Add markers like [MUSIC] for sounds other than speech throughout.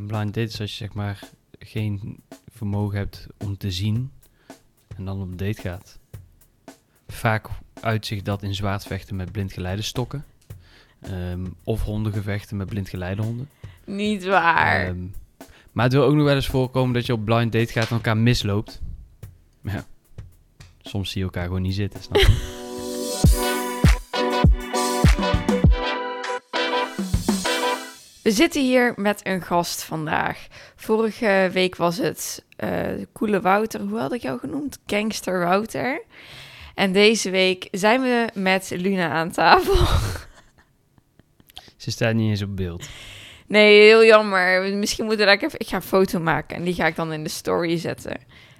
een blind date is als je zeg maar geen vermogen hebt om te zien en dan op een date gaat. Vaak uitzicht dat in zwaardvechten met blindgeleidestokken. Ehm of hondengevechten met blindgeleidehonden. Niet waar. Ehm, maar het wil ook nog wel eens voorkomen dat je op blind date gaat en elkaar misloopt. Ja. Soms zie je elkaar gewoon niet zitten, snap je? [LAUGHS] We zitten hier met een gast vandaag. Vorige week was het eh Coole Wouter. Hoe had ik jou genoemd? Gangster Wouter. En deze week zijn we met Luna aan tafel. [LAUGHS] Ze staat niet eens op beeld. Nee, heel jammer. Misschien moeten we daar even... Ik ga een foto maken en die ga ik dan in de story zetten.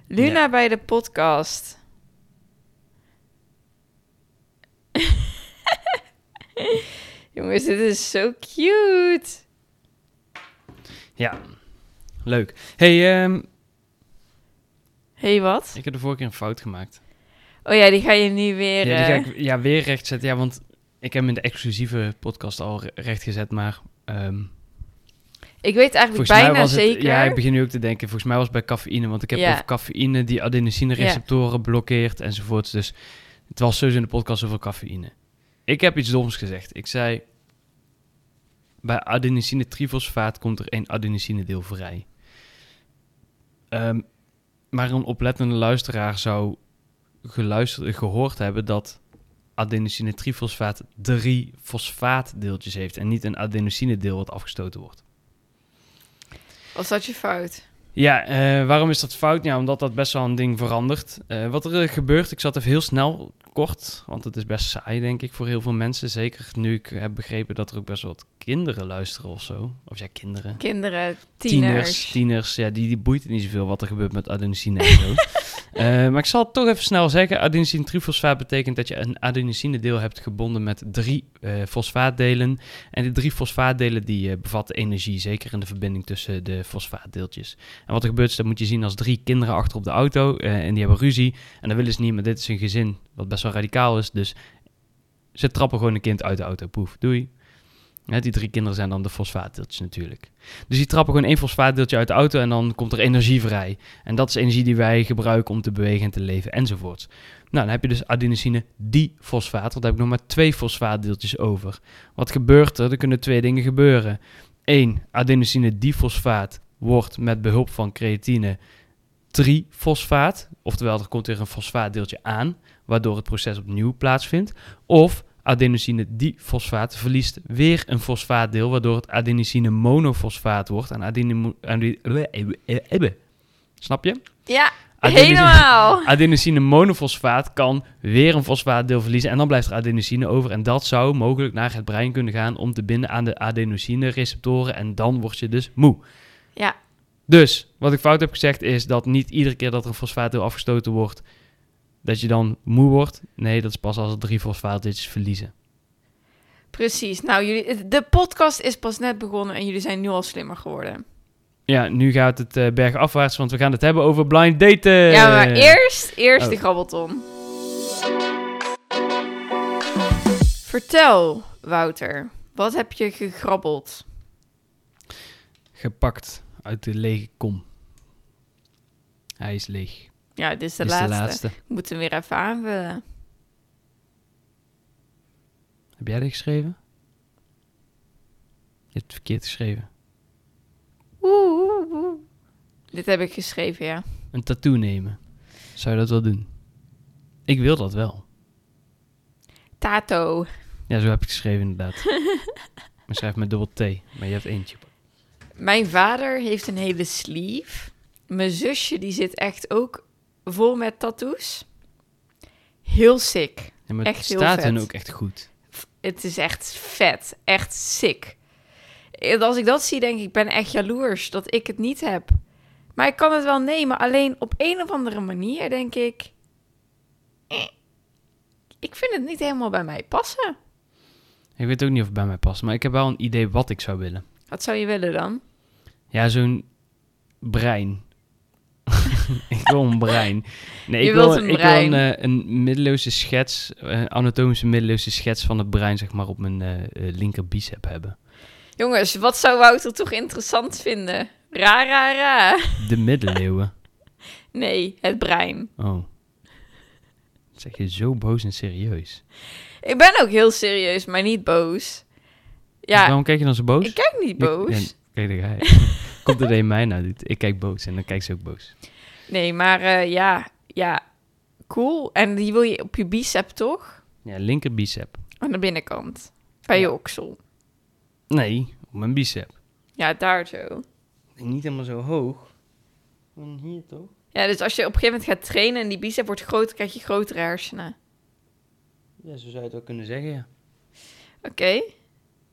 Luna Ja. bij de podcast. [LAUGHS] Jongens, dit is zo cute. Ja, leuk. hey, ehm, hey, wat? ik heb de vorige keer een fout gemaakt. Oh ja, die ga je nu weer... Ja, die ga eh, ik ja, weer rechtzetten. Ja, want ik heb hem in de exclusieve podcast al re- rechtgezet, maar... ehm, Ik weet eigenlijk volgens mij bijna was het... zeker. Ja, ik begin nu ook te denken. Volgens mij was het bij cafeïne, want ik heb Ja. over cafeïne die adenosine-receptoren blokkeert enzovoort. Dus het was sowieso in de podcast over cafeïne. Ik heb iets doms gezegd. Ik zei... Bij adenosine-trifosfaat komt er één adenosine-deel vrij. Ehm, maar een oplettende luisteraar zou geluisterd, gehoord hebben dat adenosine-trifosfaat drie fosfaatdeeltjes heeft en niet een adenosine-deel wat afgestoten wordt. Was dat je fout? Ja, eh, waarom is dat fout? Ja, omdat dat best wel een ding verandert. Eh, wat er eh, gebeurt, ik zat even heel snel kort, want het is best saai, denk ik, voor heel veel mensen. Zeker nu ik heb begrepen dat er ook best wel wat kinderen luisteren of zo. Of ja, kinderen. Kinderen, Tieners, tieners. tieners, ja, die, die boeit het niet zoveel wat er gebeurt met adenosine en zo. [LAUGHS] Maar ik zal het toch even snel zeggen. Adenosine trifosfaat betekent dat je een adenosine deel hebt gebonden met drie fosfaatdelen. En die drie fosfaatdelen die eh, bevatten energie, zeker in de verbinding tussen de fosfaatdeeltjes. En wat er gebeurt is, dat moet je zien als drie kinderen achter op de auto eh, en die hebben ruzie. En dan willen ze niet, maar dit is een gezin wat best wel radicaal is. Dus ze trappen gewoon een kind uit de auto. Poef, doei. Hè, die drie kinderen zijn dan de fosfaatdeeltjes natuurlijk. Dus die trappen gewoon één fosfaatdeeltje uit de auto en dan komt er energie vrij. En dat is energie die wij gebruiken om te bewegen en te leven enzovoorts. Nou, dan heb je dus adenosine difosfaat, want dan heb ik nog maar twee fosfaatdeeltjes over. Wat gebeurt er? Er kunnen twee dingen gebeuren. Eén, adenosine difosfaat wordt met behulp van creatine trifosfaat, oftewel er komt weer een fosfaatdeeltje aan, waardoor het proces opnieuw plaatsvindt. Of adenosine difosfaat verliest weer een fosfaatdeel, waardoor het adenosine monofosfaat wordt. En adenimo- ade- Snap je? Ja, Adenosine- helemaal. Adenosine monofosfaat kan weer een fosfaatdeel verliezen en dan blijft er adenosine over. En dat zou mogelijk naar het brein kunnen gaan om te binden aan de adenosine-receptoren en dan word je dus moe. Ja, Dus, wat ik fout heb gezegd is dat niet iedere keer dat er een fosfaatdeel afgestoten wordt, dat je dan moe wordt. Nee, dat is pas als er drie fosfaatdeeltjes verliezen. precies. Nou, jullie, de podcast is pas net begonnen en jullie zijn nu al slimmer geworden. Ja, nu gaat het eh, bergafwaarts, want we gaan het hebben over blind daten. ja, maar eerst, eerst oh. de grabbelton. Vertel, Wouter, wat heb je gegrabbeld? Gepakt uit de lege kom. Hij is leeg. Ja, dit is de, Dit laatste. is de laatste. We moeten weer even aanvullen. Heb jij dit geschreven? Je hebt het verkeerd geschreven. Oeh, oeh, oeh. Dit heb ik geschreven, ja. Een tattoo nemen. Zou je dat wel doen? Ik wil dat wel. Tato. Ja, zo heb ik het geschreven inderdaad. [LAUGHS] maar schrijf met dubbel T. Maar je hebt eentje. Mijn vader heeft een hele sleeve. Mijn zusje die zit echt ook vol met tattoos. Heel sick. Ja, maar Echt het staat vet. ook echt goed. Het is echt vet. Echt sick. En Als ik dat zie, denk ik, ik ben echt jaloers dat ik het niet heb. Maar ik kan het wel nemen. Alleen op een of andere manier denk ik... eh, ik vind het niet helemaal bij mij passen. Ik weet ook niet of het bij mij past. Maar ik heb wel een idee wat ik zou willen. Wat zou je willen dan? Ja, zo'n brein. [LAUGHS] ik wil een brein. Nee, Je ik wil, een ik brein. wil een, eh, een middeleeuwse schets, een anatomische middeleeuwse schets van het brein, zeg maar, op mijn eh, eh, linker bicep hebben. Jongens, wat zou Wouter toch interessant vinden? Ra, ra, ra. De middeleeuwen. [LAUGHS] Nee, het brein. Oh. Dat zeg je zo boos en serieus. Ik ben ook heel serieus, maar niet boos. Dus Ja, waarom kijk je dan zo boos? ik kijk niet boos. ja, kijk, daar ga je. [LAUGHS] Komt er een mij nou doet. Ik kijk boos en dan kijkt ze ook boos. Nee, maar eh, ja, ja, cool. En die wil je op je bicep, toch? Ja, linker bicep. Aan de binnenkant. Bij je oksel. Nee, op mijn bicep. Ja, daar zo. Niet helemaal zo hoog. Gewoon hier toch? Ja, dus als je op een gegeven moment gaat trainen en die bicep wordt groter, krijg je grotere hersenen. Ja, zo zou je het wel kunnen zeggen, ja. Oké.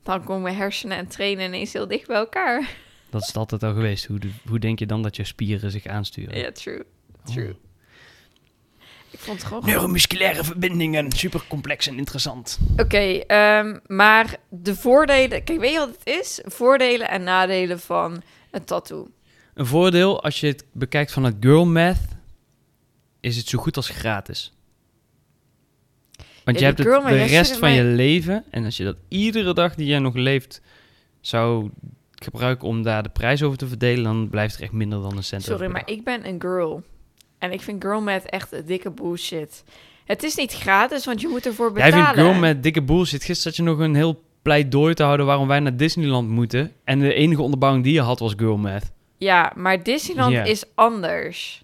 Dan komen hersenen en trainen ineens heel dicht bij elkaar. Dat is het altijd al geweest. Hoe, de- hoe denk je dan dat je spieren zich aansturen? Ja, true. True. Oh. Ik vond het gewoon... Neuromusculaire verbindingen, super complex en interessant. Oké, ehm, maar de voordelen... Kijk, weet je wat het is? Voordelen en nadelen van een tattoo. Een voordeel, als je het bekijkt vanuit girl math, is het zo goed als gratis. Want je hebt het de jij rest van je leven, en als je dat iedere dag die jij nog leeft zou gebruiken om daar de prijs over te verdelen, dan blijft er echt minder dan een cent Sorry, over. maar ik ben een girl. En ik vind girl math echt dikke bullshit. Het is niet gratis, want je moet ervoor Jij betalen. vindt girl met dikke bullshit. Gisteren zat je nog een heel pleidooi te houden waarom wij naar Disneyland moeten. En de enige onderbouwing die je had was girl math. Ja, maar Disneyland is anders.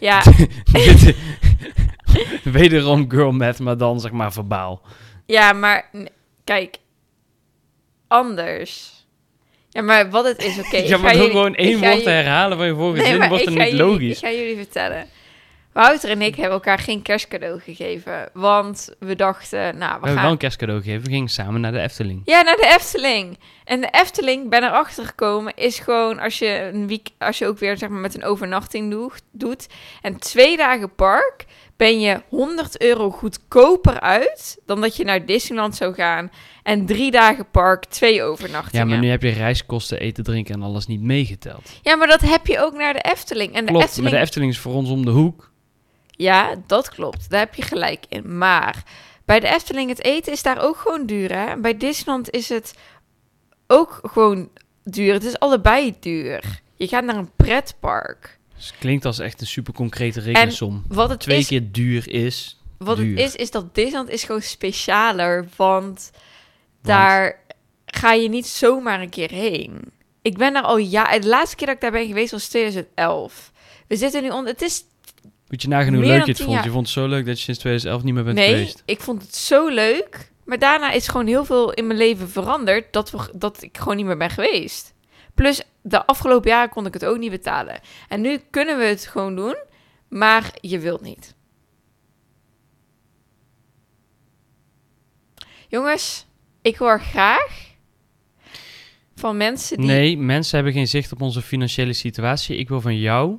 Ja, [LAUGHS] [LAUGHS] [LAUGHS] Wederom girl math, maar dan zeg maar verbaal. ja, maar kijk, anders. Ja, maar wat het is, oké. [LAUGHS] ik ja, maar door gewoon één woord te herhalen van je vorige Nee, zin wordt ga niet jullie- logisch. Ik ga jullie vertellen. Wouter en ik hebben elkaar geen kerstcadeau gegeven. Want we dachten, nou, we, We hebben gaan... wel een kerstcadeau gegeven. We gingen samen naar de Efteling. Ja, naar de Efteling. En de Efteling, ben erachter gekomen, is gewoon als je, een week, als je ook weer zeg maar, met een overnachting doe- doet. En twee dagen park ben je 100 euro goedkoper uit dan dat je naar Disneyland zou gaan. En drie dagen park, twee Ja, overnachtingen. maar nu heb je reiskosten, eten, drinken en alles niet meegeteld. Ja, maar dat heb je ook naar de Efteling. En de Klopt, Efteling maar de Efteling is voor ons om de hoek. Ja, dat klopt. Daar heb je gelijk in. Maar bij de Efteling, het eten is daar ook gewoon duur. Hè? En bij Disneyland is het ook gewoon duur. Het is allebei duur. Je gaat naar een pretpark. Dus het klinkt als echt een super concrete rekensom. Wat het, Twee is, keer duur is. wat het duur. is, is dat Disneyland is gewoon specialer. Want daar ga je niet zomaar een keer heen. Ik ben daar al ja. De laatste keer dat ik daar ben geweest was 2011. We zitten nu onder. Het is Moet je nagaan hoe leuk je het vond. jaar. Je vond het zo leuk dat je sinds 2011 niet meer bent nee, geweest. ik vond het zo leuk. Maar daarna is gewoon heel veel in mijn leven veranderd dat, we, dat ik gewoon niet meer ben geweest. Plus, de afgelopen jaren kon ik het ook niet betalen. En nu kunnen we het gewoon doen, maar je wilt niet. Jongens, ik hoor graag van mensen die... Nee, mensen hebben geen zicht op onze financiële situatie. Ik wil van jou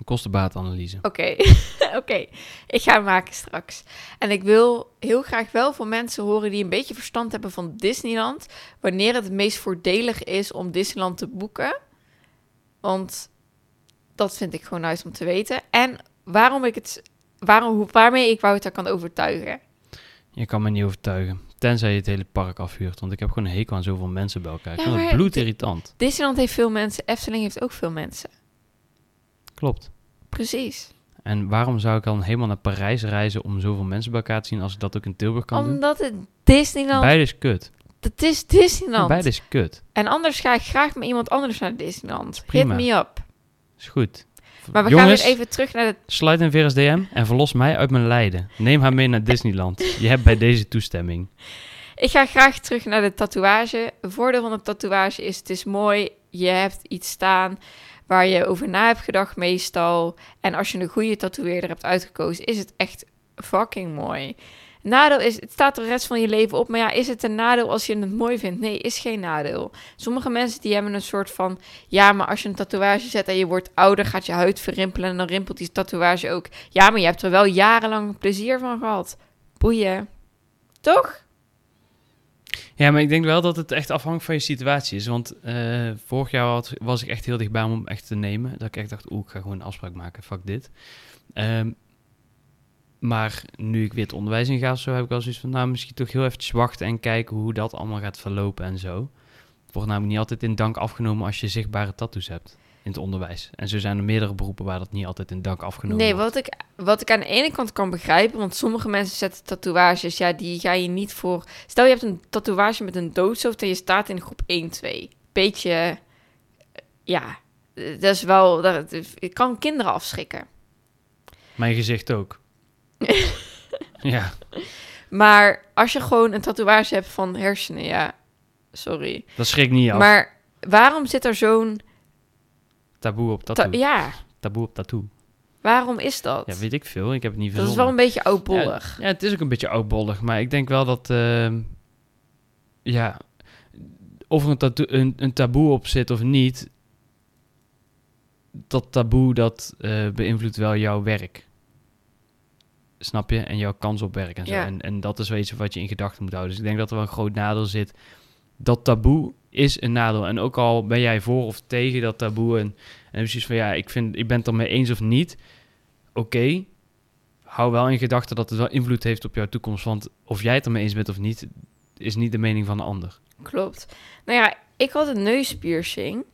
een kostenbaatanalyse. Oké, [LAUGHS] oké. Ik ga hem maken straks. En ik wil heel graag wel van mensen horen die een beetje verstand hebben van Disneyland. Wanneer het het meest voordelig is om Disneyland te boeken. Want dat vind ik gewoon nice om te weten. En waarom ik het, waarom, waarmee ik Wouter kan overtuigen. Je kan me niet overtuigen. Tenzij je het hele park afhuurt. Want ik heb gewoon een hekel aan zoveel mensen bij elkaar. Ik Ja, vind het maar bloedirritant. Disneyland heeft veel mensen, Efteling heeft ook veel mensen. Klopt. Precies. En waarom zou ik dan helemaal naar Parijs reizen om zoveel mensen bij elkaar te zien als ik dat ook in Tilburg kan doen? Omdat het Disneyland, Beide is kut. het is Disneyland. Beide is kut. En anders ga ik graag met iemand anders naar Disneyland. Prima. Hit me up. Is goed. Maar we Jongens, gaan weer even terug naar de sluit een VRS DM en verlos mij uit mijn lijden. Neem haar mee naar Disneyland. Je hebt bij deze toestemming. Ik ga graag terug naar de tatoeage. Een voordeel van een tatoeage is, het is mooi. Je hebt iets staan waar je over na hebt gedacht meestal. En als je een goede tatoeëerder hebt uitgekozen, is het echt fucking mooi. Nadeel is, het staat de rest van je leven op. Maar ja, is het een nadeel als je het mooi vindt? Nee, is geen nadeel. Sommige mensen die hebben een soort van... Ja, maar als je een tatoeage zet en je wordt ouder, gaat je huid verrimpelen... en dan rimpelt die tatoeage ook. Ja, maar je hebt er wel jarenlang plezier van gehad. Boeien. Toch? Ja, maar ik denk wel dat het echt afhankelijk van je situatie is. Want eh, vorig jaar was ik echt heel dichtbij om hem echt te nemen. Dat ik echt dacht, oeh, ik ga gewoon een afspraak maken. Fuck dit. Ehm, maar nu ik weer het onderwijs in ga, zo heb ik wel zoiets van, nou, misschien toch heel eventjes wachten en kijken hoe dat allemaal gaat verlopen en zo. Het wordt namelijk niet altijd in dank afgenomen als je zichtbare tattoos hebt in het onderwijs. En zo zijn er meerdere beroepen waar dat niet altijd in dank afgenomen Nee, wordt. wat ik, wat ik aan de ene kant kan begrijpen, want sommige mensen zetten tatoeages, ja, die ga je niet voor... Stel, je hebt een tatoeage met een doodshoofd en je staat in groep 1, 2. Beetje, eh, ja, eh, dat is wel... Dat, het kan kinderen afschrikken. Mijn gezicht ook. [LAUGHS] ja, Maar als je gewoon een tatoeage hebt van hersenen, ja, sorry. dat schrikt niet af. Maar waarom zit er zo'n... Taboe op ta- tattoo. ja, Taboe op tattoo. waarom is dat? Ja, weet ik veel. Ik heb het niet dat is verzonnen. wel een beetje oudbollig. Ja, het is ook een beetje oudbollig, maar ik denk wel dat, ehm, ja, of er een, tattoo- een, een taboe op zit of niet, dat taboe dat eh, beïnvloedt wel jouw werk. Snap je? En jouw kans op werk en zo. Ja. En, en dat is wel iets wat je in gedachten moet houden. Dus ik denk dat er wel een groot nadeel zit. Dat taboe is een nadeel. En ook al ben jij voor of tegen dat taboe en, en precies van ja, ik, vind, ik ben het ermee eens of niet. Oké, hou wel in gedachten dat het wel invloed heeft op jouw toekomst. Want of jij het ermee eens bent of niet, is niet de mening van de ander. Klopt. Nou ja, ik had een neuspiercing.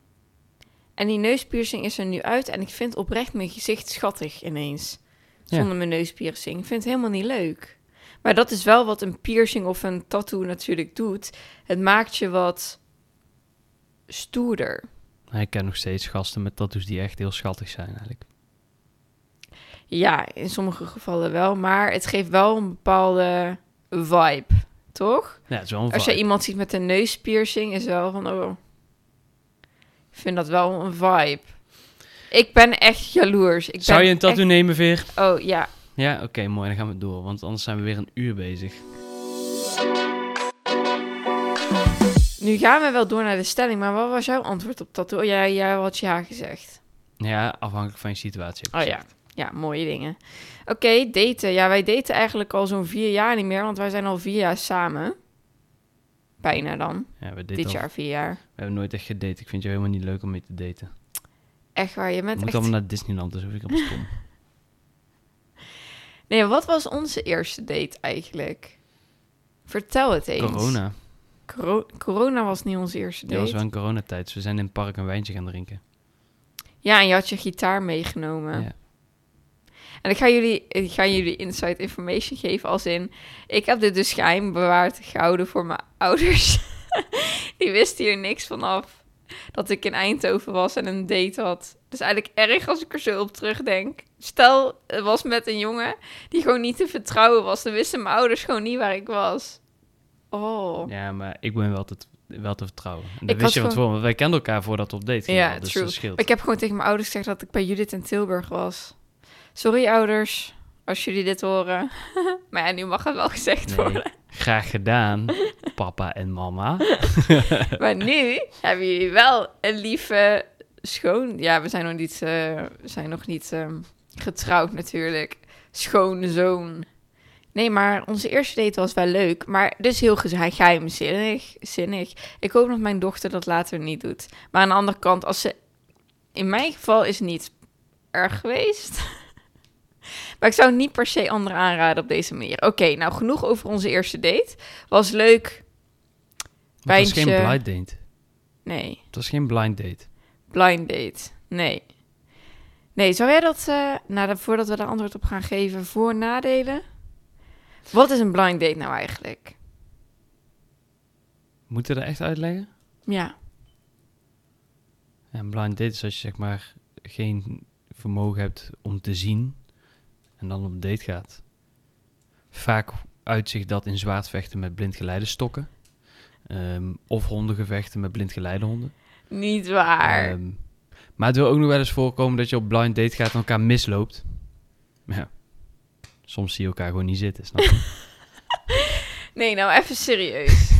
En die neuspiercing is er nu uit. En ik vind oprecht mijn gezicht schattig ineens. Ja. Zonder mijn neuspiercing. Ik vind het helemaal niet leuk. Maar dat is wel wat een piercing of een tattoo natuurlijk doet. Het maakt je wat stoerder. Ik ken nog steeds gasten met tattoos die echt heel schattig zijn eigenlijk. Ja, in sommige gevallen wel. Maar het geeft wel een bepaalde vibe. Toch? Ja, het is wel een Als je vibe. iemand ziet met een neuspiercing, is wel van, oh, ik vind dat wel een vibe. Ik ben echt jaloers. Ik Zou ben je een tattoo echt- nemen, Veer? Oh ja, Ja, oké, mooi. Dan gaan we door, want anders zijn we weer een uur bezig. Nu gaan we wel door naar de stelling, maar wat was jouw antwoord op tattoo? Oh, jij, jij had ja gezegd. Ja, afhankelijk van je situatie. Oh ja, ja, mooie dingen. Oké, daten. Ja, wij daten eigenlijk al zo'n vier jaar niet meer, want wij zijn al vier jaar samen. Bijna dan. ja we, Dit al- jaar vier jaar. we hebben nooit echt gedate. Ik vind jou helemaal niet leuk om mee te daten. Echt waar, je bent echt... allemaal naar Disneyland, dus hoef ik op stom. [LAUGHS] Nee, wat was onze eerste date eigenlijk? Vertel het eens. Corona. Coro- corona was niet onze eerste Ja, dat was date. wel een coronatijd. Dus we zijn in het park een wijntje gaan drinken. Ja, en je had je gitaar meegenomen. Ja. En ik ga jullie, ik ga jullie inside information geven als in... Ik heb dit dus geheim bewaard gehouden voor mijn [LAUGHS] ouders. Die wisten hier niks van af. Dat ik in Eindhoven was en een date had. Dus eigenlijk erg als ik er zo op terugdenk. Stel, het was met een jongen die gewoon niet te vertrouwen was. Dan wisten mijn ouders gewoon niet waar ik was. Oh. Ja, maar ik ben wel te, wel te vertrouwen. En Ik wist je gewoon- tevoren, want wij kenden elkaar voordat we op date gingen. Ja, dus true. dat scheelt. Ik heb gewoon tegen mijn ouders gezegd dat ik bij Judith in Tilburg was. Sorry ouders, als jullie dit horen. [LAUGHS] maar ja, nu mag het wel gezegd Nee, worden. graag gedaan, [LAUGHS] papa en mama. [LAUGHS] Maar nu hebben jullie wel een lieve schoon... Ja, we zijn nog niet, we zijn nog niet ehm, getrouwd natuurlijk. Schoonzoon. Nee, maar onze eerste date was wel leuk. Maar dus heel ge- geheimzinnig. Zinnig. Ik hoop dat mijn dochter dat later niet doet. Maar aan de andere kant, als ze... In mijn geval is het niet erg geweest. [LAUGHS] maar ik zou niet per se anderen aanraden op deze manier. Oké, nou genoeg over onze eerste date. Was leuk. Maar het was geen blind date. Nee. Het was geen blind date. Blind date. Nee. Nee, zou jij dat, eh nou, dat- voordat we daar antwoord op gaan geven, voor nadelen? Wat is een blind date nou eigenlijk? Moeten we dat echt uitleggen? Ja. Een blind date is als je zeg maar geen vermogen hebt om te zien en dan op een date gaat. Vaak uitzicht dat in zwaardvechten met blindgeleidestokken. Ehm of hondengevechten met blindgeleidehonden. Niet waar. Ehm, maar het wil ook nog wel eens voorkomen dat je op blind date gaat en elkaar misloopt. Ja. Soms zie je elkaar gewoon niet zitten, snap je? [LAUGHS] nee, nou even serieus.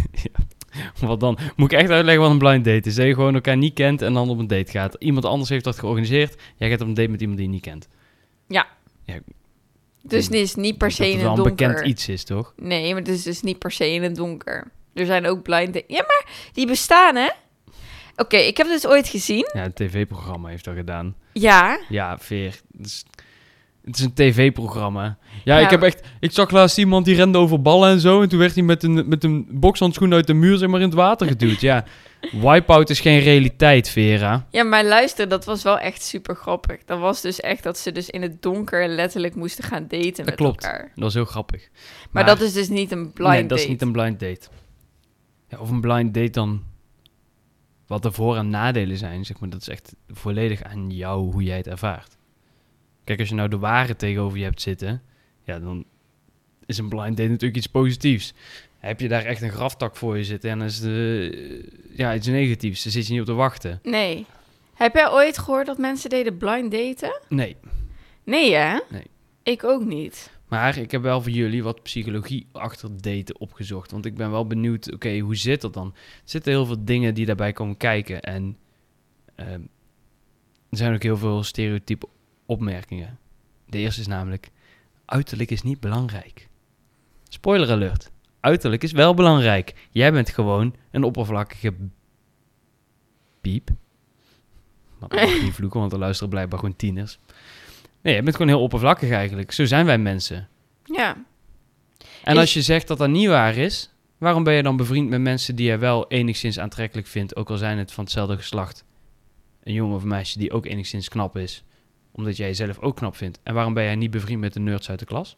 [LAUGHS] Want dan moet ik echt uitleggen wat een blind date is. Dat je gewoon elkaar niet kent en dan op een date gaat. Iemand anders heeft dat georganiseerd. Jij gaat op een date met iemand die je niet kent. dus het is niet per se dat in het wel het een donker. bekend iets is, toch? Nee, maar het is dus niet per se in het donker. Er zijn ook blind dates. Ja, maar die bestaan, hè? Oké, ik heb dit ooit gezien. Ja, een tv-programma heeft dat gedaan. Ja. Ja, veer. Dus, Het is een tv-programma. Ja, Ja. ik heb echt... Ik zag laatst iemand die rende over ballen en zo. En toen werd hij met een, met een bokshandschoen uit de muur zeg maar, in het water geduwd. Ja, [LAUGHS] wipeout is geen realiteit, Vera. Ja, maar luister, dat was wel echt super grappig. Dat was dus echt dat ze dus in het donker letterlijk moesten gaan daten met klopt. elkaar. Dat was heel grappig. Maar, dat is dus niet een blind nee, dat is date. niet een blind date. Ja, of een blind date dan... Wat de voor- en nadelen zijn, zeg maar. Dat is echt volledig aan jou hoe jij het ervaart. Kijk, als je nou de ware tegenover je hebt zitten... Ja, dan is een blind date natuurlijk iets positiefs. Heb je daar echt een graftak voor je zitten en dan is de, ja, iets negatiefs. Daar zit je niet op te wachten. Nee. Heb jij ooit gehoord dat mensen deden blind daten? Nee. Nee, hè? Nee. Ik ook niet. Maar ik heb wel voor jullie wat psychologie achter daten opgezocht. Want ik ben wel benieuwd, oké, hoe zit dat dan? Er zitten heel veel dingen die daarbij komen kijken. En ehm, er zijn ook heel veel stereotype opmerkingen. De eerste is namelijk, uiterlijk is niet belangrijk. Spoiler alert. Uiterlijk is wel belangrijk. Jij bent gewoon een oppervlakkige piep. Ik mag niet [LAUGHS] vloeken, want er luisteren blijkbaar gewoon tieners. Nee, je bent gewoon heel oppervlakkig eigenlijk. Zo zijn wij mensen. Ja. En als je zegt dat dat niet waar is, waarom ben je dan bevriend met mensen die je wel enigszins aantrekkelijk vindt, ook al zijn het van hetzelfde geslacht? Een jongen of meisje die ook enigszins knap is, omdat jij jezelf ook knap vindt. En waarom ben jij niet bevriend met de nerds uit de klas?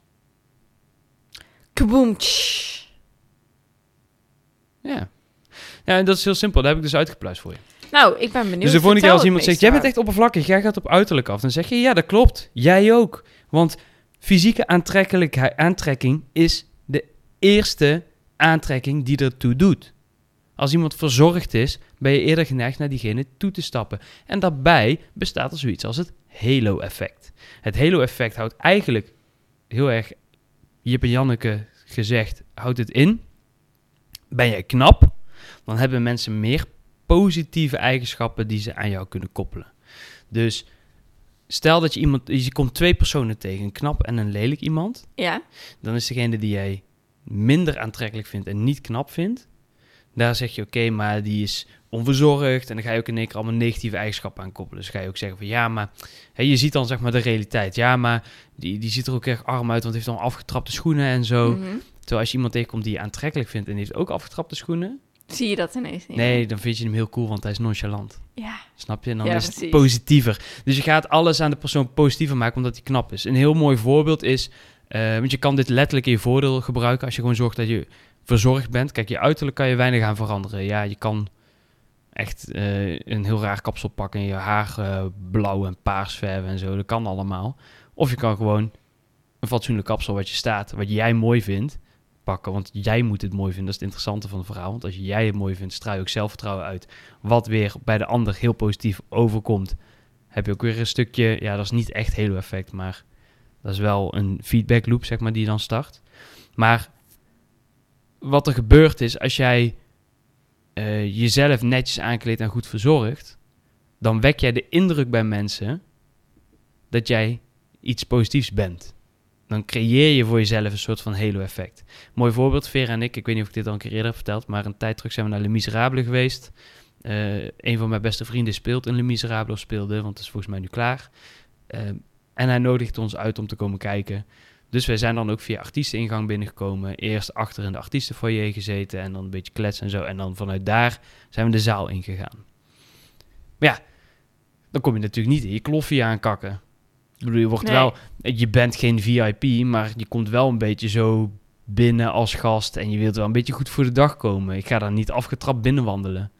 Kaboom. Ja. Ja, en dat is heel simpel. Dat heb ik dus uitgepluist voor je. Nou, ik ben benieuwd. dus de volgende keer als iemand zegt, jij bent echt oppervlakkig, jij gaat op uiterlijk af, dan zeg je, ja, dat klopt. Jij ook. Want fysieke aantrekkelijkheid, aantrekking is de eerste aantrekking die ertoe doet. Als iemand verzorgd is, ben je eerder geneigd naar diegene toe te stappen. En daarbij bestaat er zoiets als het halo-effect. Het halo-effect houdt eigenlijk heel erg, Jip en Janneke gezegd, houdt het in. Ben jij knap, dan hebben mensen meer positieve eigenschappen die ze aan jou kunnen koppelen. Dus stel dat je iemand, je komt twee personen tegen, een knap en een lelijk iemand, Ja. dan is degene die jij minder aantrekkelijk vindt en niet knap vindt, daar zeg je oké, maar die is onverzorgd en dan ga je ook in één keer allemaal negatieve eigenschappen aan koppelen. Dus ga je ook zeggen van ja, maar hè, je ziet dan zeg maar de realiteit. Ja, maar die, die ziet er ook erg arm uit, want heeft dan afgetrapte schoenen en zo. Mhm. Terwijl als je iemand tegenkomt die je aantrekkelijk vindt en die heeft ook afgetrapte schoenen, Zie je dat ineens niet? nee, dan vind je hem heel cool, want hij is nonchalant. Ja. Snap je? En dan Ja, is het precies. positiever. Dus je gaat alles aan de persoon positiever maken omdat hij knap is. Een heel mooi voorbeeld is, eh, want je kan dit letterlijk in je voordeel gebruiken als je gewoon zorgt dat je verzorgd bent. Kijk, je uiterlijk kan je weinig aan veranderen. Ja, je kan echt eh, een heel raar kapsel pakken en je haar eh, blauw en paars verven en zo. Dat kan allemaal. Of je kan gewoon een fatsoenlijk kapsel wat je staat, wat jij mooi vindt, pakken. Want jij moet het mooi vinden. Dat is het interessante van het verhaal. Want als jij het mooi vindt, straal je ook zelfvertrouwen uit. Wat weer bij de ander heel positief overkomt. Heb je ook weer een stukje, ja, dat is niet echt halo effect, maar dat is wel een feedback loop, zeg maar, die dan start. Maar wat er gebeurt is, als jij eh, jezelf netjes aankleedt en goed verzorgt, dan wek jij de indruk bij mensen dat jij iets positiefs bent. Dan creëer je voor jezelf een soort van halo-effect. Mooi voorbeeld, Vera en ik, ik weet niet of ik dit al een keer eerder heb verteld, maar een tijd terug zijn we naar Les Miserables geweest. Eh, een van mijn beste vrienden speelt in Les of speelde, want het is volgens mij nu klaar. Eh, en hij nodigt ons uit om te komen kijken. Dus wij zijn dan ook via artiesteningang binnengekomen. Eerst achter in de artiestenfoyer gezeten en dan een beetje kletsen en zo. En dan vanuit daar zijn we de zaal ingegaan. Maar ja, dan kom je natuurlijk niet in je kloffie aankakken. Ik bedoel, je wordt Nee. wel... Je bent geen VIP, maar je komt wel een beetje zo binnen als gast. En je wilt wel een beetje goed voor de dag komen. Ik ga daar niet afgetrapt binnenwandelen.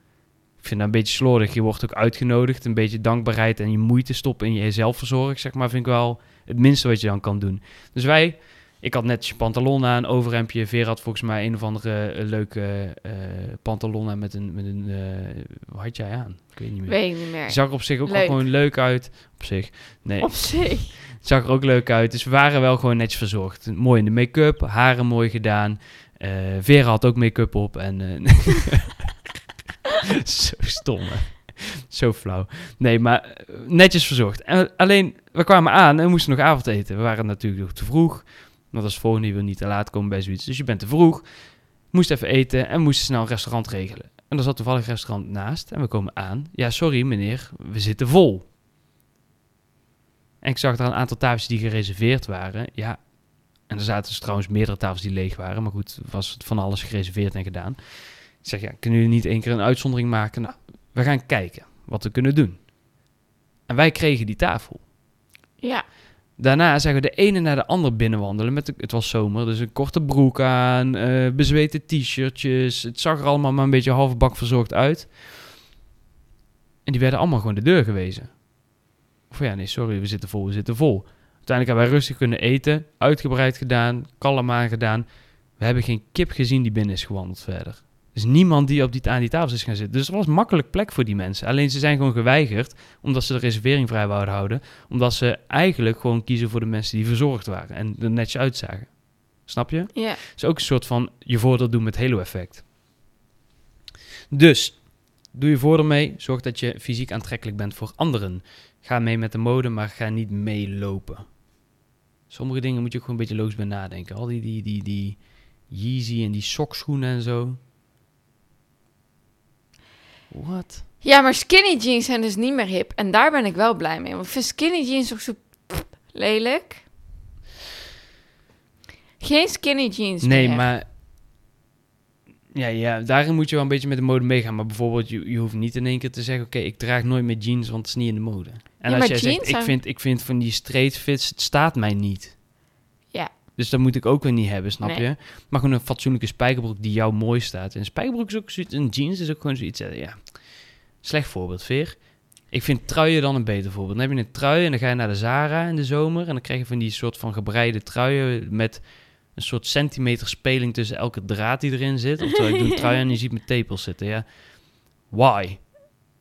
Ik vind dat een beetje slordig. Je wordt ook uitgenodigd. Een beetje dankbaarheid en je moeite stoppen in je zelfverzorging, zeg maar, vind ik wel het minste wat je dan kan doen. Dus wij, ik had net je pantalon aan, overhemdje. Vera had volgens mij een of andere eh, leuke eh, pantalon aan met een, met een eh, wat had jij aan? Ik weet niet meer. Weet niet meer. Zag er op zich ook wel Leuk. gewoon leuk uit. Op zich. Nee, Op zich. het [LAUGHS] zag er ook leuk uit. Dus we waren wel gewoon netjes verzorgd. Mooi in de make-up, haren mooi gedaan. Eh Vera had ook make-up op. En, eh, [LAUGHS] Zo stom, hè? [LAUGHS] Zo flauw. Nee, maar eh, netjes verzorgd. En, alleen, we kwamen aan en we moesten nog avondeten. We waren natuurlijk nog te vroeg. Want als volgende je wil niet te laat komen bij zoiets. Dus je bent te vroeg. Moest even eten en moest snel een restaurant regelen. En er zat toevallig een restaurant naast. En we komen aan. Ja, sorry meneer, we zitten vol. En ik zag er een aantal tafels die gereserveerd waren. Ja, en er zaten dus trouwens meerdere tafels die leeg waren. Maar goed, was van alles gereserveerd en gedaan. Ik zeg, ja, kunnen jullie niet één keer een uitzondering maken? Nou, we gaan kijken wat we kunnen doen. En wij kregen die tafel. Ja. Daarna zagen we de ene naar de ander binnenwandelen. Met de, het was zomer, dus een korte broek aan, eh bezweten t-shirtjes. Het zag er allemaal maar een beetje halfbak verzorgd uit. En die werden allemaal gewoon de deur gewezen. Of ja, nee, sorry, we zitten vol, we zitten vol. Uiteindelijk hebben wij rustig kunnen eten, uitgebreid gedaan, kalm aangedaan. We hebben geen kip gezien die binnen is gewandeld verder. Dus niemand die op die, aan die tafels is gaan zitten. Dus er was makkelijk plek voor die mensen. Alleen ze zijn gewoon geweigerd, omdat ze de reservering vrij wouden houden. Omdat ze eigenlijk gewoon kiezen voor de mensen die verzorgd waren en er netjes uitzagen. Snap je? Ja. Het is ook een soort van je voordeel doen met halo-effect. Dus, doe je voordeel mee. Zorg dat je fysiek aantrekkelijk bent voor anderen. Ga mee met de mode, maar ga niet meelopen. Sommige dingen moet je ook gewoon een beetje loos bij nadenken. Al die, die, die, die Yeezy en die sokschoenen en zo. Wat? Ja, maar skinny jeans zijn dus niet meer hip. En daar ben ik wel blij mee. Want ik vind skinny jeans toch zo lelijk. Geen skinny jeans Nee, meer. maar... Ja, ja, daarin moet je wel een beetje met de mode meegaan. Maar bijvoorbeeld, je, je hoeft niet in één keer te zeggen... Oké, ik draag nooit meer jeans, want het is niet in de mode. En Ja, als jij zegt, ik vind, ik vind van die straight fits, het staat mij niet. Ja. Dus dat moet ik ook weer niet hebben, snap Nee. je? Maar gewoon een fatsoenlijke spijkerbroek die jou mooi staat. En spijkerbroek is ook zoiets... Een jeans is ook gewoon zoiets... eh, Ja, slecht voorbeeld, Veer. Ik vind truien dan een beter voorbeeld. Dan heb je een trui en dan ga je naar de Zara in de zomer... en dan krijg je van die soort van gebreide truien... met een soort centimeter speling tussen elke draad die erin zit. Oftewel, ik doe een trui [LAUGHS] en je ziet mijn tepels zitten, ja. Why?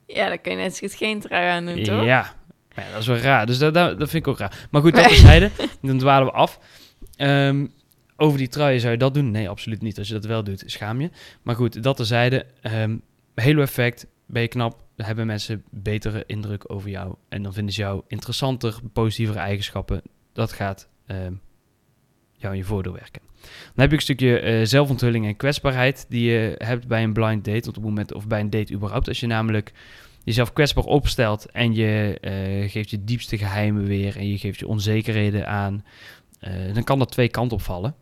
Ja, dan kun je net zo geen trui aan doen, toch? Ja. Ja, dat is wel raar. Dus dat, dat, dat vind ik ook raar. Maar goed, dat [LAUGHS] terzijde. dan dwalen we af. Ehm, over die truien zou je dat doen? Nee, absoluut niet. Als je dat wel doet, schaam je. Maar goed, dat terzijde. Ehm Halo effect. Ben je knap, hebben mensen betere indruk over jou. En dan vinden ze jou interessanter, positievere eigenschappen. Dat gaat ehm, jou in je voordeel werken. Dan heb je een stukje eh, zelfonthulling en kwetsbaarheid die je hebt bij een blind date op het moment of bij een date überhaupt. Als je namelijk jezelf kwetsbaar opstelt en je eh, geeft je diepste geheimen weer en je geeft je onzekerheden aan, eh, dan kan dat twee kanten opvallen.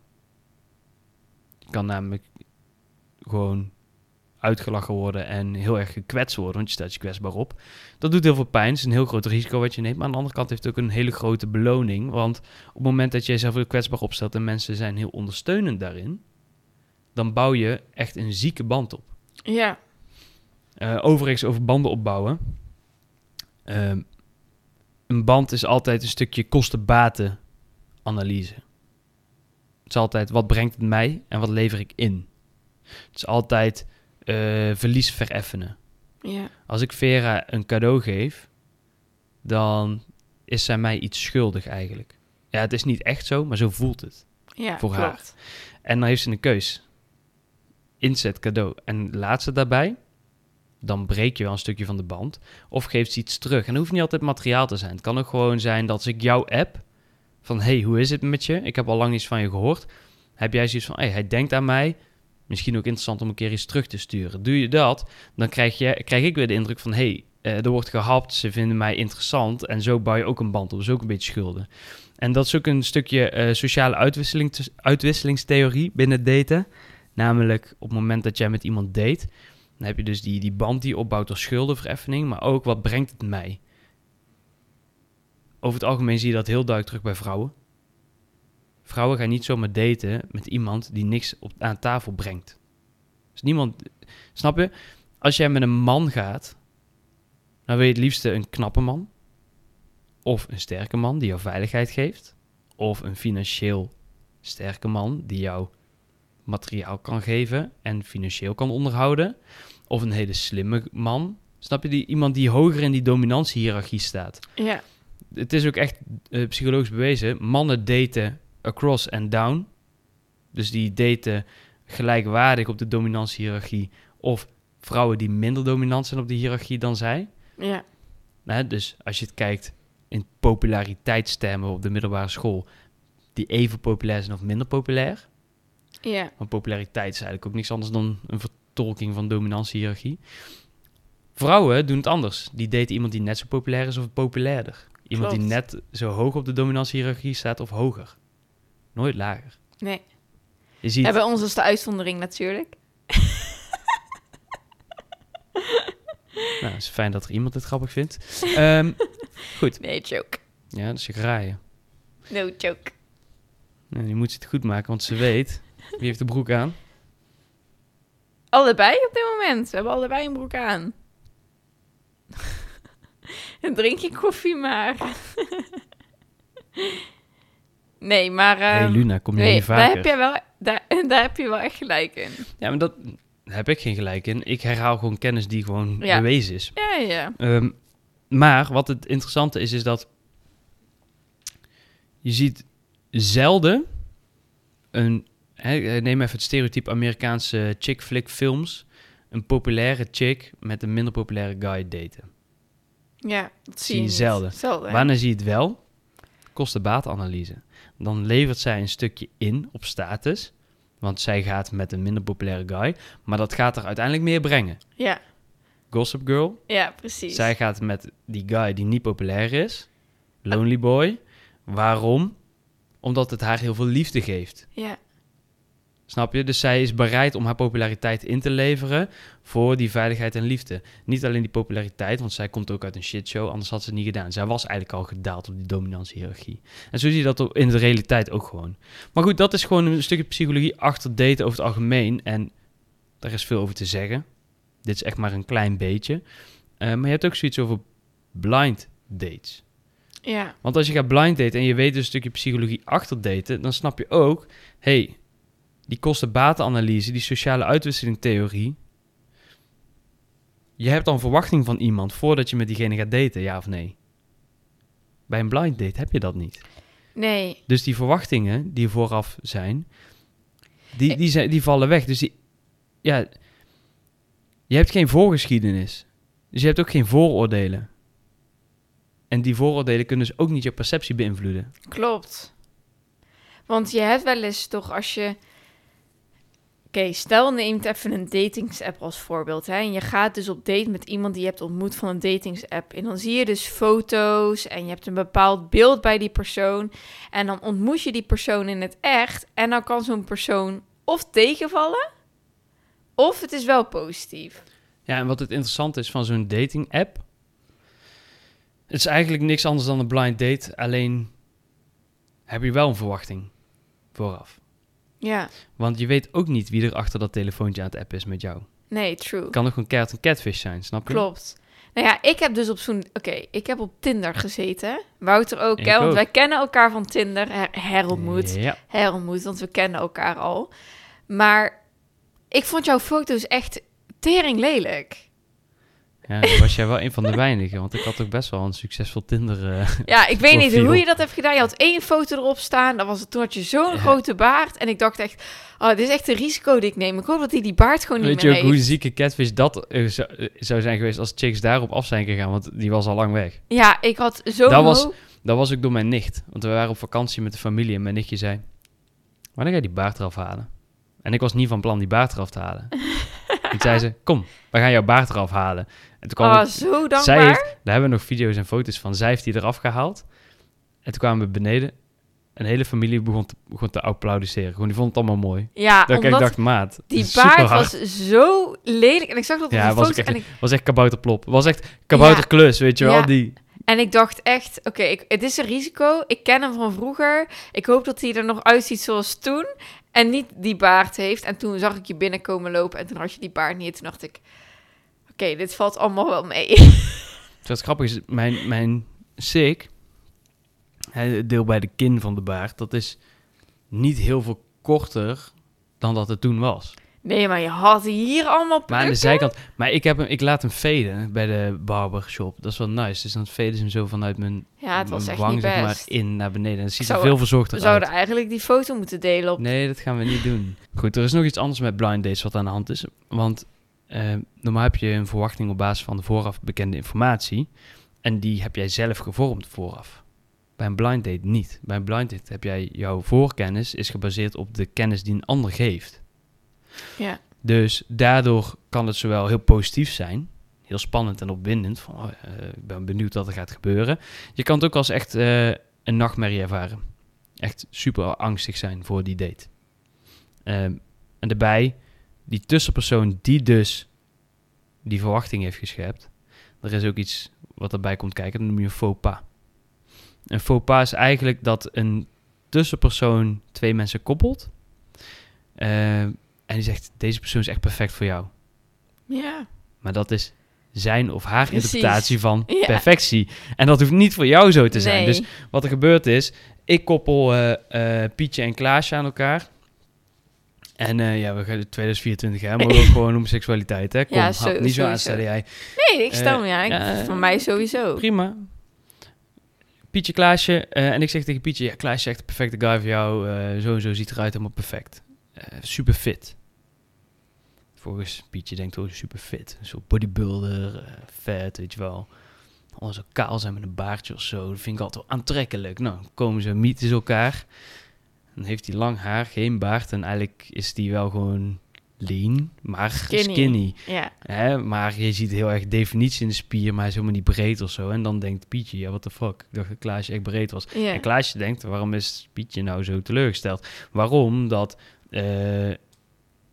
Je kan namelijk gewoon uitgelachen worden en heel erg gekwetst worden, want je stelt je kwetsbaar op. Dat doet heel veel pijn, het is een heel groot risico wat je neemt, maar aan de andere kant heeft het ook een hele grote beloning, want op het moment dat je jezelf heel kwetsbaar opstelt en mensen zijn heel ondersteunend daarin, dan bouw je echt een zieke band op. Ja. Eh, overigens over banden opbouwen. Ehm, een band is altijd een stukje kosten-baten analyse. Het is altijd wat brengt het mij en wat lever ik in. Het is altijd eh, verlies vereffenen. Ja. Als ik Vera een cadeau geef, dan is zij mij iets schuldig eigenlijk. Ja, het is niet echt zo, maar zo voelt het. Ja, Voor haar. En dan heeft ze een keus. Inzet cadeau. En laat ze daarbij. Dan breek je wel een stukje van de band. Of geeft ze iets terug. En dat hoeft niet altijd materiaal te zijn. Het kan ook gewoon zijn dat als ik jou app. Van hey, hoe is het met je? Ik heb al lang iets van je gehoord. Heb jij zoiets van hey, hij denkt aan mij. Misschien ook interessant om een keer iets terug te sturen. Doe je dat, dan krijg, je, krijg ik weer de indruk van hey, eh, er wordt gehapt. Ze vinden mij interessant. En zo bouw je ook een band op. Dus ook een beetje schulden. En dat is ook een stukje eh, sociale uitwisseling, uitwisselingstheorie binnen daten. Namelijk op het moment dat jij met iemand date, dan heb je dus die, die band die opbouwt door schuldenvereffening, maar ook wat brengt het mij. Over het algemeen zie je dat heel duidelijk terug bij vrouwen. Vrouwen gaan niet zomaar daten met iemand die niks op, aan tafel brengt. Dus niemand, snap je? Als jij met een man gaat, dan wil je het liefste een knappe man. Of een sterke man die jou veiligheid geeft. Of een financieel sterke man die jou materiaal kan geven en financieel kan onderhouden. Of een hele slimme man. Snap je? Die, iemand die hoger in die dominantiehiërarchie staat. Ja. Het is ook echt eh, psychologisch bewezen. Mannen daten across and down. Dus die daten gelijkwaardig op de dominantiehiërarchie. Of vrouwen die minder dominant zijn op de hiërarchie dan zij. Ja. Dus als je het kijkt in populariteitstermen op de middelbare school, die even populair zijn of minder populair. Ja. Want populariteit is eigenlijk ook niks anders dan een vertolking van dominantiehiërarchie. Vrouwen doen het anders. Die daten iemand die net zo populair is of populairder. Iemand die net zo hoog op de dominantie-hiërarchie staat of hoger. Nooit lager. Nee. Je ziet, Ja, bij ons is de uitzondering natuurlijk. [LAUGHS] nou, het is fijn dat er iemand dit grappig vindt. Ehm, [LAUGHS] Nee, joke. ja, is je graaien. No joke. Nou, die moet ze het goed maken, want ze [LAUGHS] weet wie heeft de broek aan. Allebei op dit moment. We hebben allebei een broek aan. [LAUGHS] drink je koffie maar. [LAUGHS] nee, maar... Hé hey, ehm, Luna, kom je nee, daar vaker? heb, je wel, daar, [LAUGHS] daar heb je wel echt gelijk in. Ja, maar dat daar heb ik geen gelijk in. Ik herhaal gewoon kennis die gewoon Ja. bewezen is. Ja, ja. Ehm, maar wat het interessante is, is dat je ziet zelden een, hè, neem even het stereotype Amerikaanse chick flick films, een populaire chick met een minder populaire guy daten. Ja, dat zie Zie je. Zelden. Wanneer zie je het wel? Kosten-baatanalyse. Dan levert zij een stukje in op status, want zij gaat met een minder populaire guy, maar dat gaat er uiteindelijk meer brengen. Ja, Gossip Girl, ja, precies. zij gaat met die guy die niet populair is. Lonely Boy. Waarom? Omdat het haar heel veel liefde geeft. Ja, Snap je? Dus zij is bereid om haar populariteit in te leveren voor die veiligheid en liefde. Niet alleen die populariteit, want zij komt ook uit een shitshow, anders had ze het niet gedaan. Zij was eigenlijk al gedaald op die dominantie-hierarchie. En zo zie je dat in de realiteit ook gewoon. Maar goed, dat is gewoon een stukje psychologie achter daten over het algemeen. En daar is veel over te zeggen. Dit is echt maar een klein beetje. Eh, maar je hebt ook zoiets over blind dates. ja, Want als je gaat blind daten en je weet dus een stukje psychologie achter daten, dan snap je ook, hey, die kosten-batenanalyse, die sociale uitwisselingtheorie. Je hebt dan verwachting van iemand voordat je met diegene gaat daten, ja of nee? Bij een blind date heb je dat niet. nee, Dus die verwachtingen die vooraf zijn, die, die, zijn, die vallen weg. Dus die, ja, je hebt geen voorgeschiedenis. Dus je hebt ook geen vooroordelen. En die vooroordelen kunnen dus ook niet je perceptie beïnvloeden. klopt. Want je hebt wel eens toch als je... Oké, stel neemt even een datingsapp als voorbeeld. Hè, en je gaat dus op date met iemand die je hebt ontmoet van een datingsapp. En dan zie je dus foto's en je hebt een bepaald beeld bij die persoon. En dan ontmoet je die persoon in het echt. En dan kan zo'n persoon of tegenvallen, of het is wel positief. Ja, en wat het interessante is van zo'n dating app. Het is eigenlijk niks anders dan een blind date. Alleen heb je wel een verwachting vooraf. Ja, Want je weet ook niet wie er achter dat telefoontje aan het app is met jou. nee, true. Het kan ook gewoon keihard een catfish zijn, snap je? Klopt. Nou ja, ik heb dus op zo'n... Oké, ik heb op Tinder gezeten. Wouter ook, Ik hè? Want wij kennen elkaar van Tinder. Her herontmoet. Ja. Herontmoet, want we kennen elkaar al. Maar ik vond jouw foto's echt tering lelijk. Ja, dan was jij wel een van de weinigen. Want ik had ook best wel een succesvol Tinder. eh, Ja, ik weet niet hoe je dat hebt gedaan. Je had één foto erop staan. Dat was het, toen had je zo'n Ja. grote baard. En ik dacht echt, oh, dit is echt een risico die ik neem. Ik hoop dat hij die baard gewoon niet Weet je meer ook hoe heeft. zieke catfish dat eh, zou, zou zijn geweest als chicks daarop af zijn gegaan? Want die was al lang weg. Ja, ik had zo'n Dat was- Dat was ook door mijn nicht. Want we waren op vakantie met de familie en mijn nichtje zei... Wanneer ga je die baard eraf halen? En ik was niet van plan die baard eraf te halen. [LAUGHS] toen zei ze, kom, we gaan jouw baard eraf halen. En toen kwam Oh, ik- zo zij dankbaar. heeft, daar hebben we nog video's en foto's van. Zij heeft die eraf gehaald. En toen kwamen we beneden. En de hele familie begon te, begon te applaudisseren. Gewoon, die vond het allemaal mooi. Ja, dat ik omdat dacht, maat, die baard was zo lelijk. En ik zag dat op Ja, de was foto ik en ik, was echt kabouterplop. Was echt kabouterklus, weet je wel? Ja. Die, en ik dacht echt, oké, het is een risico. Ik ken hem van vroeger. Ik hoop dat hij er nog uitziet zoals toen. En niet die baard heeft. En toen zag ik je binnenkomen lopen. En toen had je die baard niet. Toen dacht ik, oké, dit valt allemaal wel mee. [LAUGHS] Wat grappig is, mijn, mijn hè, het deel bij de kin van de baard, dat is niet heel veel korter dan dat het toen was. Nee, maar je had hier allemaal Maar aan de plukken. zijkant, maar ik, heb hem, ik laat hem faden bij de barbershop. Dat is wel nice. Dus dan faden ze hem zo vanuit mijn, Ja, het was echt wang niet zeg maar, best. in naar beneden. En dat ziet er zou- veel verzorgder We uit. zouden eigenlijk die foto moeten delen op... Nee, dat gaan we niet doen. Goed, er is nog iets anders met blind dates wat aan de hand is. Want eh, normaal heb je een verwachting op basis van de vooraf bekende informatie. En die heb jij zelf gevormd vooraf. Bij een blind date niet. Bij een blind date heb jij jouw voorkennis is gebaseerd op de kennis die een ander geeft. Ja, Dus daardoor kan het zowel heel positief zijn, heel spannend en opwindend. Van, oh, eh, ik ben benieuwd wat er gaat gebeuren. Je kan het ook als echt eh, een nachtmerrie ervaren. Echt super angstig zijn voor die date. Ehm, en daarbij, die tussenpersoon die dus die verwachting heeft geschept. Er is ook iets wat erbij komt kijken, dat noem je een faux pas. Een faux pas is eigenlijk dat een tussenpersoon twee mensen koppelt. Eh, en die zegt, deze persoon is echt perfect voor jou. Ja. Maar dat is zijn of haar Precies. interpretatie van Ja. perfectie. En dat hoeft niet voor jou zo te zijn. Nee. Dus wat er gebeurt is, ik koppel eh, eh, Pietje en Klaasje aan elkaar. En eh, ja, we gaan 2024 hè, maar [LAUGHS] ook gewoon homoseksualiteit hè. Kom, Ja, hap, niet zo aanstellen jij. Nee, ik stel me ja. van mij sowieso. Prima. Pietje, Klaasje. en ik zeg tegen Pietje, ja, Klaasje is echt de perfecte guy voor jou. zo en zo ziet eruit, helemaal perfect. Eh, super fit. Volgens Pietje denkt, oh, super fit. Zo bodybuilder, eh vet, weet je wel. Allemaal zo kaal zijn met een baardje of zo. Dat vind ik altijd wel aantrekkelijk. Nou, dan komen ze, mieten ze elkaar. Dan heeft hij lang haar, geen baard. En eigenlijk is die wel gewoon lean, maar Skinny. skinny. Ja. Hè, maar je ziet heel erg definitie in de spier, maar hij is helemaal niet breed of zo. En dan denkt Pietje, ja, what the fuck. Ik dacht dat Klaasje echt breed was. ja. En Klaasje denkt, waarom is Pietje nou zo teleurgesteld? Waarom? Dat eh,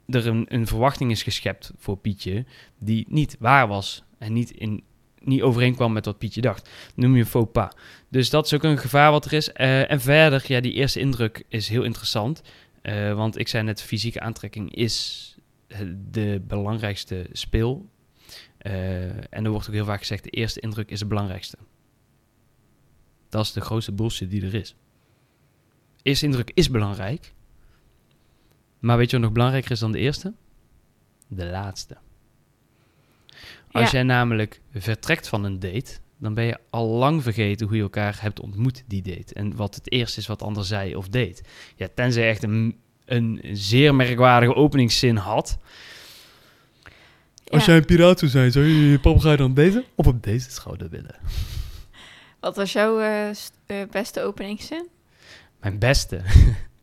er een, een verwachting is geschept voor Pietje die niet waar was. En niet, in, niet overeenkwam met wat Pietje dacht. Noem je faux pas. Dus dat is ook een gevaar wat er is. Eh, en verder, ja, die eerste indruk is heel interessant. Eh, want ik zei net, fysieke aantrekking is de belangrijkste speel. En er wordt ook heel vaak gezegd, de eerste indruk is het belangrijkste. Dat is de grootste bullshit die er is. Eerste indruk is belangrijk. Maar weet je wat nog belangrijker is dan de eerste? De laatste. Als Ja. jij namelijk vertrekt van een date, dan ben je al lang vergeten hoe je elkaar hebt ontmoet die date. En wat het eerste is wat de ander zei of deed. Ja, tenzij je echt een, een zeer merkwaardige openingszin had. Als Ja. jij een piraat zou zijn, zou je je papegaai dan deze of op deze schouder willen? Wat was jouw eh, eh, beste openingszin? Mijn beste. [LAUGHS]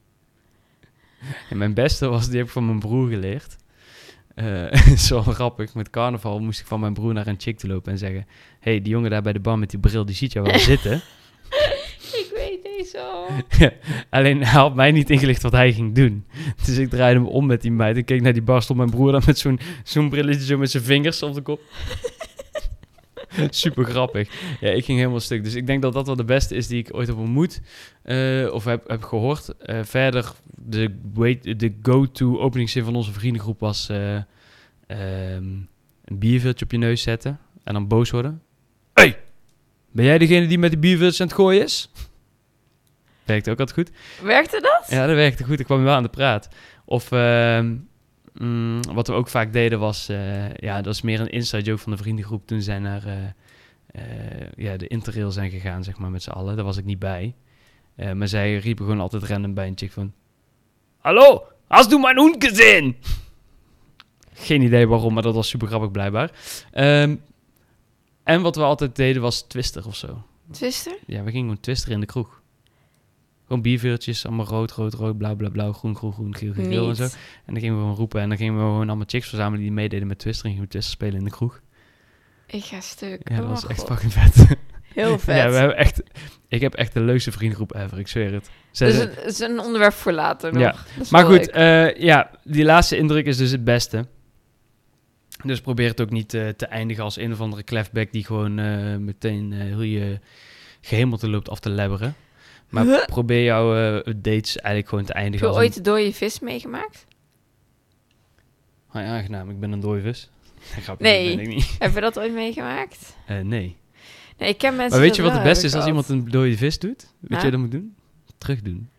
en mijn beste was, die heb ik van mijn broer geleerd. Eh [LAUGHS] is wel grappig. Met carnaval moest ik van mijn broer naar een chick toe lopen en zeggen... hey, die jongen daar bij de bar met die bril, die ziet jou wel zitten. [LAUGHS] [LAUGHS] Ik weet deze al. Alleen hij had mij niet ingelicht wat hij ging doen. Dus ik draaide hem om met die meid en keek naar die bar. Stond mijn broer dan met zo'n zo'n brilletje zo met zijn vingers op de kop. [LAUGHS] Super grappig. Ja, ik ging helemaal stuk. Dus ik denk dat dat wel de beste is die ik ooit heb ontmoet. eh, of heb, heb gehoord. Eh, verder, de, de go-to openingszin van onze vriendengroep was... eh, ehm, een bierviltje op je neus zetten. En dan boos worden. Hey, ben jij degene die met die bierviltjes aan het gooien is? Werkt ook altijd goed. Werkte dat? Ja, dat werkte goed. Ik kwam wel aan de praat. Of ehm, mm, wat we ook vaak deden was... eh, ja, dat is meer een inside joke van de vriendengroep. Toen zij naar eh, eh, ja, de interrail zijn gegaan, zeg maar, met z'n allen. Daar was ik niet bij. Maar zij riepen gewoon altijd random bij een chick van... Hallo, hast du mijn hond gezien? Geen idee waarom, maar dat was super grappig blijkbaar. Ehm, en wat we altijd deden was twister of zo. Twister? Ja, we gingen gewoon twisteren in de kroeg. Gewoon bierveeltjes, allemaal rood, rood, rood, blauw, blauw, blauw, groen, groen, groen, geel, geel, geel en zo. En dan gingen we gewoon roepen en dan gingen we gewoon allemaal chicks verzamelen die meededen met twister. En gingen we twister spelen in de kroeg. Ik ga stuk. Ja, dat Oh, was echt God. fucking vet. [LAUGHS] Heel [LAUGHS] vet. ja, we hebben echt, ik heb echt de leukste vriendengroep ever, ik zweer het. Dus het is een onderwerp voor later nog. Ja. Maar goed, eh, ja, die laatste indruk is dus het beste. Dus probeer het ook niet eh, te eindigen als een of andere klefback die gewoon eh, meteen heel je gehemelte loopt af te lebberen. Maar probeer jouw eh, dates eigenlijk gewoon te Heb eindigen je als ooit de dode vis meegemaakt? een... Hoi, aangenaam, ik ben een dooivis. [LAUGHS] Grapje, Nee. ben ik niet. Heb je dat ooit meegemaakt? Eh, nee. Nee, ik ken mensen Maar weet je wat het beste is als iemand een dode vis doet? Weet je Ja. wat je dan moet doen? Terug doen.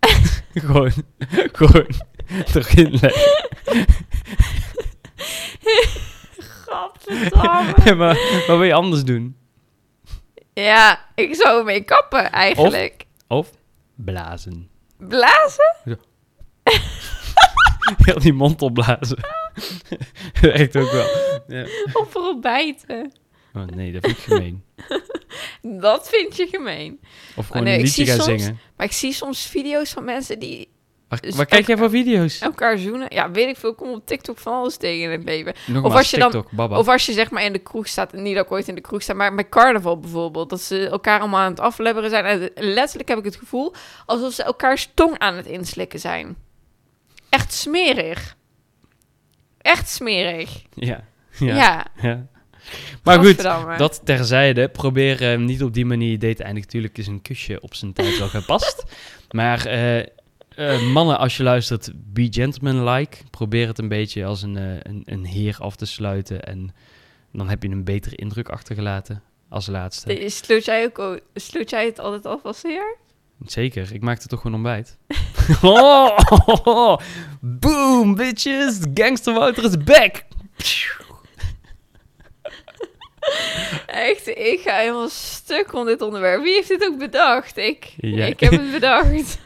[LAUGHS] gewoon, gewoon erin leggen. gehad. Gadverdamme. [LAUGHS] Ja, maar wat wil je anders doen? ja, ik zou ermee kappen eigenlijk. Of blazen. Blazen? [LAUGHS] Heel die mond opblazen. [LAUGHS] Werkt ook wel. Ja. Of erop bijten? Oh nee, dat vind ik gemeen. [LAUGHS] Dat vind je gemeen. Of gewoon nee, een ik liedje zie gaan soms- zingen. Maar ik zie soms video's van mensen die Waar, Dus waar kijk jij voor video's? Elkaar zoenen. Ja, weet ik veel. Kom op TikTok van alles tegen in het leven. Nogmaals, of als je dan- baba. Of als je zeg maar in de kroeg staat. Niet dat ik ooit in de kroeg sta, maar bij carnaval bijvoorbeeld. Dat ze elkaar allemaal aan het aflebberen zijn. En letterlijk heb ik het gevoel alsof ze elkaars tong aan het inslikken zijn. Echt smerig. Echt smerig. Ja. Ja. Ja. ja. Maar goed, dat terzijde. Probeer eh, niet op die manier date te eindigen. Tuurlijk is een kusje op zijn tijd wel gepast. [LAUGHS] maar eh, eh, mannen, als je luistert, be gentleman-like. Probeer het een beetje als een, eh, een, een heer af te sluiten. En dan heb je een betere indruk achtergelaten als laatste. Sloot jij, ook, sloot jij het altijd af als heer? Zeker, ik maakte toch gewoon ontbijt. [LAUGHS] oh, boom, bitches. Gangster Wouter is back. [LAUGHS] Echt, ik ga helemaal stuk van dit onderwerp. Wie heeft dit ook bedacht? Ik. Ik heb het bedacht.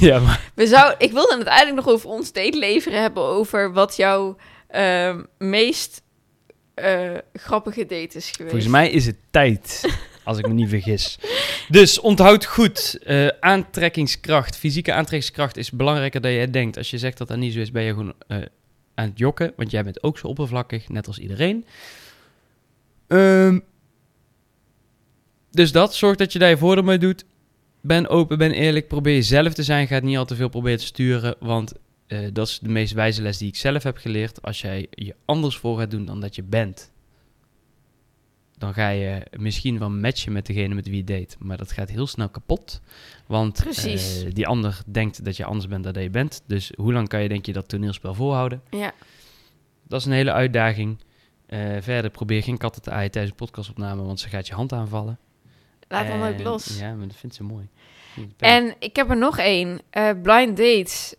Ja, maar We zou, ik wilde het eigenlijk nog over ons dateleveren hebben. Over wat jouw ehm, meest eh, grappige date is geweest. volgens mij is het tijd. Als ik me niet vergis. Dus onthoud goed. eh, aantrekkingskracht. Fysieke aantrekkingskracht is belangrijker dan je denkt. Als je zegt dat dat niet zo is, ben je gewoon eh, aan het jokken. Want jij bent ook zo oppervlakkig, net als iedereen. Ehm, dus dat. Zorg dat je daar je voordeel mee doet. Ben open, ben eerlijk. Probeer jezelf te zijn. Ga het niet al te veel proberen te sturen. Want eh, dat is de meest wijze les die ik zelf heb geleerd. Als jij je anders voor gaat doen dan dat je bent dan ga je misschien wel matchen met degene met wie je date. Maar dat gaat heel snel kapot. Want eh, die ander denkt dat je anders bent dan dat je bent. Dus hoe lang kan je denk je dat toneelspel volhouden? Ja. Dat is een hele uitdaging. Eh, verder probeer geen katten te aaien tijdens een podcastopname, want ze gaat je hand aanvallen. Laat dan ook los. Ja, maar dat vindt ze mooi. En ik heb er nog één. Eh, blind dates.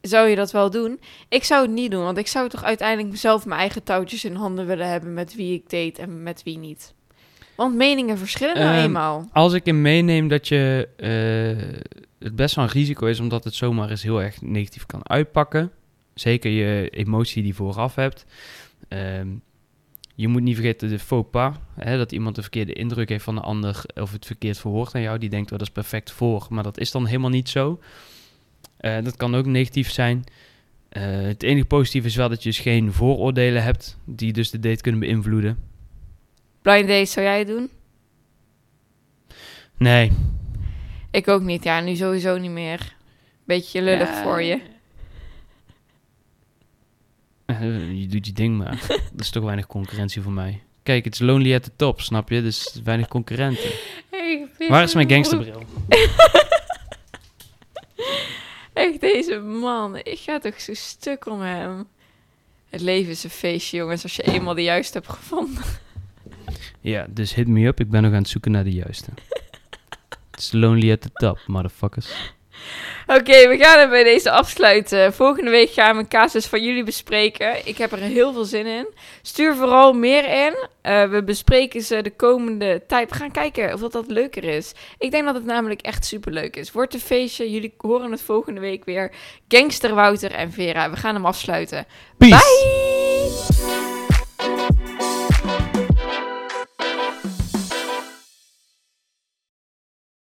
Zou je dat wel doen? Ik zou het niet doen, want ik zou toch uiteindelijk mezelf mijn eigen touwtjes in handen willen hebben met wie ik date en met wie niet. Want meningen verschillen nou Ehm, eenmaal. Als ik hem meeneem dat je eh, het best wel een risico is, omdat het zomaar eens heel erg negatief kan uitpakken. Zeker je emotie die je vooraf hebt. Ehm, je moet niet vergeten de faux pas. Hè, dat iemand een verkeerde indruk heeft van de ander of het verkeerd verwoordt aan jou. Die denkt, oh, dat is perfect voor. Maar dat is dan helemaal niet zo. Eh, dat kan ook negatief zijn. Eh, het enige positieve is wel dat je dus geen vooroordelen hebt die dus de date kunnen beïnvloeden. Blind dates, zou jij het doen? Nee, Ik ook niet. Ja, nu sowieso niet meer. Beetje lullig Ja. voor je. Eh, je doet je ding maar. [LAUGHS] dat is toch weinig concurrentie voor mij. Kijk, het is lonely at the top, snap je? Dus weinig concurrenten. Hey, Waar is mijn gangsterbril? [LAUGHS] Echt deze man. Ik ga toch zo stuk om hem. Het leven is een feestje, jongens, als je eenmaal de juiste hebt gevonden. Ja, dus hit me up. Ik ben nog aan het zoeken naar de juiste. [LAUGHS] Het is lonely at the top, motherfuckers. Oké, we gaan er bij deze afsluiten. Volgende week gaan we een casus van jullie bespreken. Ik heb er heel veel zin in. Stuur vooral meer in. Eh, we bespreken ze de komende tijd. We gaan kijken of dat, dat leuker is. Ik denk dat het namelijk echt superleuk is. Wordt een feestje. Jullie horen het volgende week weer. Gangster Wouter en Vera. We gaan hem afsluiten. Peace! Bye!